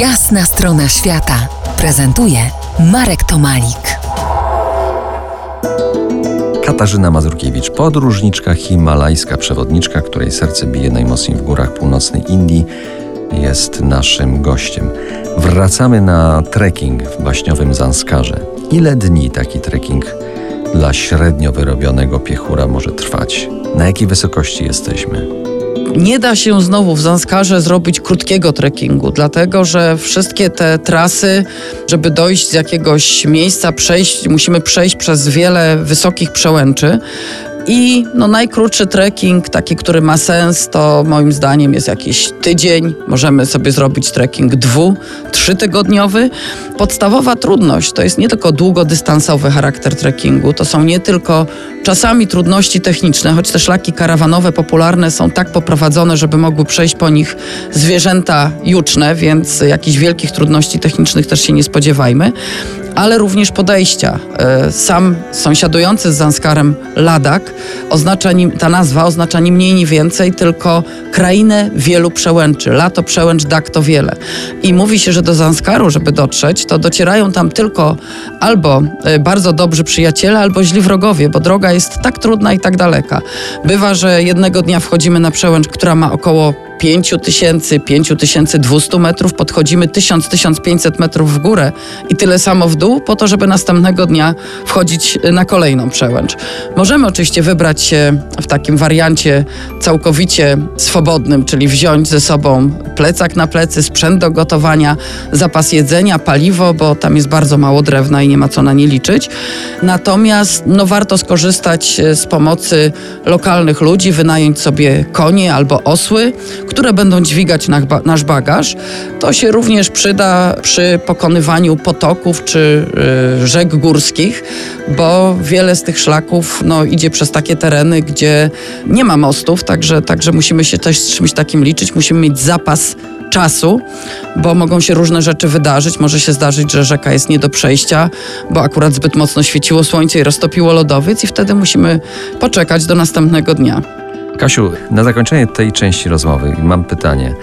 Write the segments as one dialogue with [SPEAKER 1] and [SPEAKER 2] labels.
[SPEAKER 1] Jasna strona świata prezentuje Marek Tomalik.
[SPEAKER 2] Katarzyna Mazurkiewicz, podróżniczka himalajska, przewodniczka, której serce bije najmocniej w górach północnej Indii, jest naszym gościem. Wracamy na trekking w baśniowym Zanskarze. Ile dni taki trekking dla średnio wyrobionego piechura może trwać? Na jakiej wysokości jesteśmy?
[SPEAKER 3] Nie da się znowu w Zanskarze zrobić krótkiego trekkingu, dlatego że wszystkie te trasy, żeby dojść z jakiegoś miejsca, przejść, musimy przejść przez wiele wysokich przełęczy. I no, najkrótszy trekking, taki, który ma sens, to moim zdaniem jest jakiś tydzień. Możemy sobie zrobić trekking dwu, trzytygodniowy. Podstawowa trudność to jest nie tylko długodystansowy charakter trekkingu, to są nie tylko czasami trudności techniczne, choć te szlaki karawanowe popularne są tak poprowadzone, żeby mogły przejść po nich zwierzęta juczne, więc jakichś wielkich trudności technicznych też się nie spodziewajmy ale również podejścia. E, sam sąsiadujący z Zanskarem Ladak, oznacza nim, ta nazwa oznacza ni mniej, ni więcej, tylko krainę wielu przełęczy. Lato przełęcz, dak to wiele. I mówi się, że do Zanskaru, żeby dotrzeć, to docierają tam tylko albo e, bardzo dobrzy przyjaciele, albo źli wrogowie, bo droga jest tak trudna i tak daleka. Bywa, że jednego dnia wchodzimy na przełęcz, która ma około 5000, 5200 metrów, podchodzimy 1000-1500 metrów w górę i tyle samo w dół, po to, żeby następnego dnia wchodzić na kolejną przełęcz. Możemy oczywiście wybrać się w takim wariancie całkowicie swobodnym, czyli wziąć ze sobą plecak na plecy, sprzęt do gotowania, zapas jedzenia, paliwo, bo tam jest bardzo mało drewna i nie ma co na nie liczyć. Natomiast no, warto skorzystać z pomocy lokalnych ludzi, wynająć sobie konie albo osły, które będą dźwigać nasz bagaż. To się również przyda przy pokonywaniu potoków czy y, rzek górskich, bo wiele z tych szlaków no, idzie przez takie tereny, gdzie nie ma mostów, także, także musimy się też z czymś takim liczyć. Musimy mieć zapas czasu, bo mogą się różne rzeczy wydarzyć. Może się zdarzyć, że rzeka jest nie do przejścia, bo akurat zbyt mocno świeciło słońce i roztopiło lodowiec, i wtedy musimy poczekać do następnego dnia.
[SPEAKER 2] Kasiu, na zakończenie tej części rozmowy mam pytanie,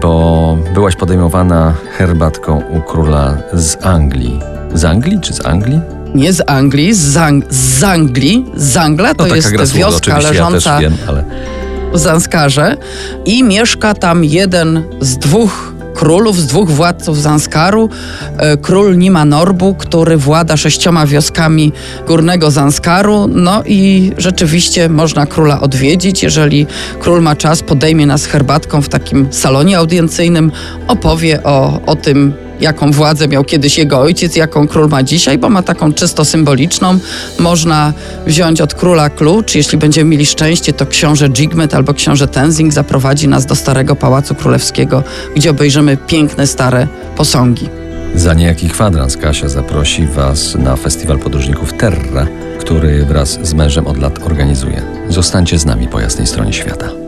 [SPEAKER 2] bo byłaś podejmowana herbatką u króla z Anglii. Z Anglii czy z Anglii?
[SPEAKER 3] Nie z Anglii, z, Ang z Anglii. Zangla to no, jest wioska leżąca ja wiem, ale... w Zanskarze i mieszka tam jeden z dwóch królów, z dwóch władców Zanskaru. E, król Nima Norbu, który włada sześcioma wioskami górnego Zanskaru. No i rzeczywiście można króla odwiedzić. Jeżeli król ma czas, podejmie nas herbatką w takim salonie audiencyjnym, opowie o, o tym, jaką władzę miał kiedyś jego ojciec, jaką król ma dzisiaj, bo ma taką czysto symboliczną. Można wziąć od króla klucz. Jeśli będziemy mieli szczęście, to książę Jigmet albo książę Tenzing zaprowadzi nas do starego pałacu królewskiego, gdzie obejrzymy piękne, stare posągi.
[SPEAKER 2] Za niejaki kwadrans Kasia zaprosi Was na festiwal podróżników Terra, który wraz z mężem od lat organizuje. Zostańcie z nami po jasnej stronie świata.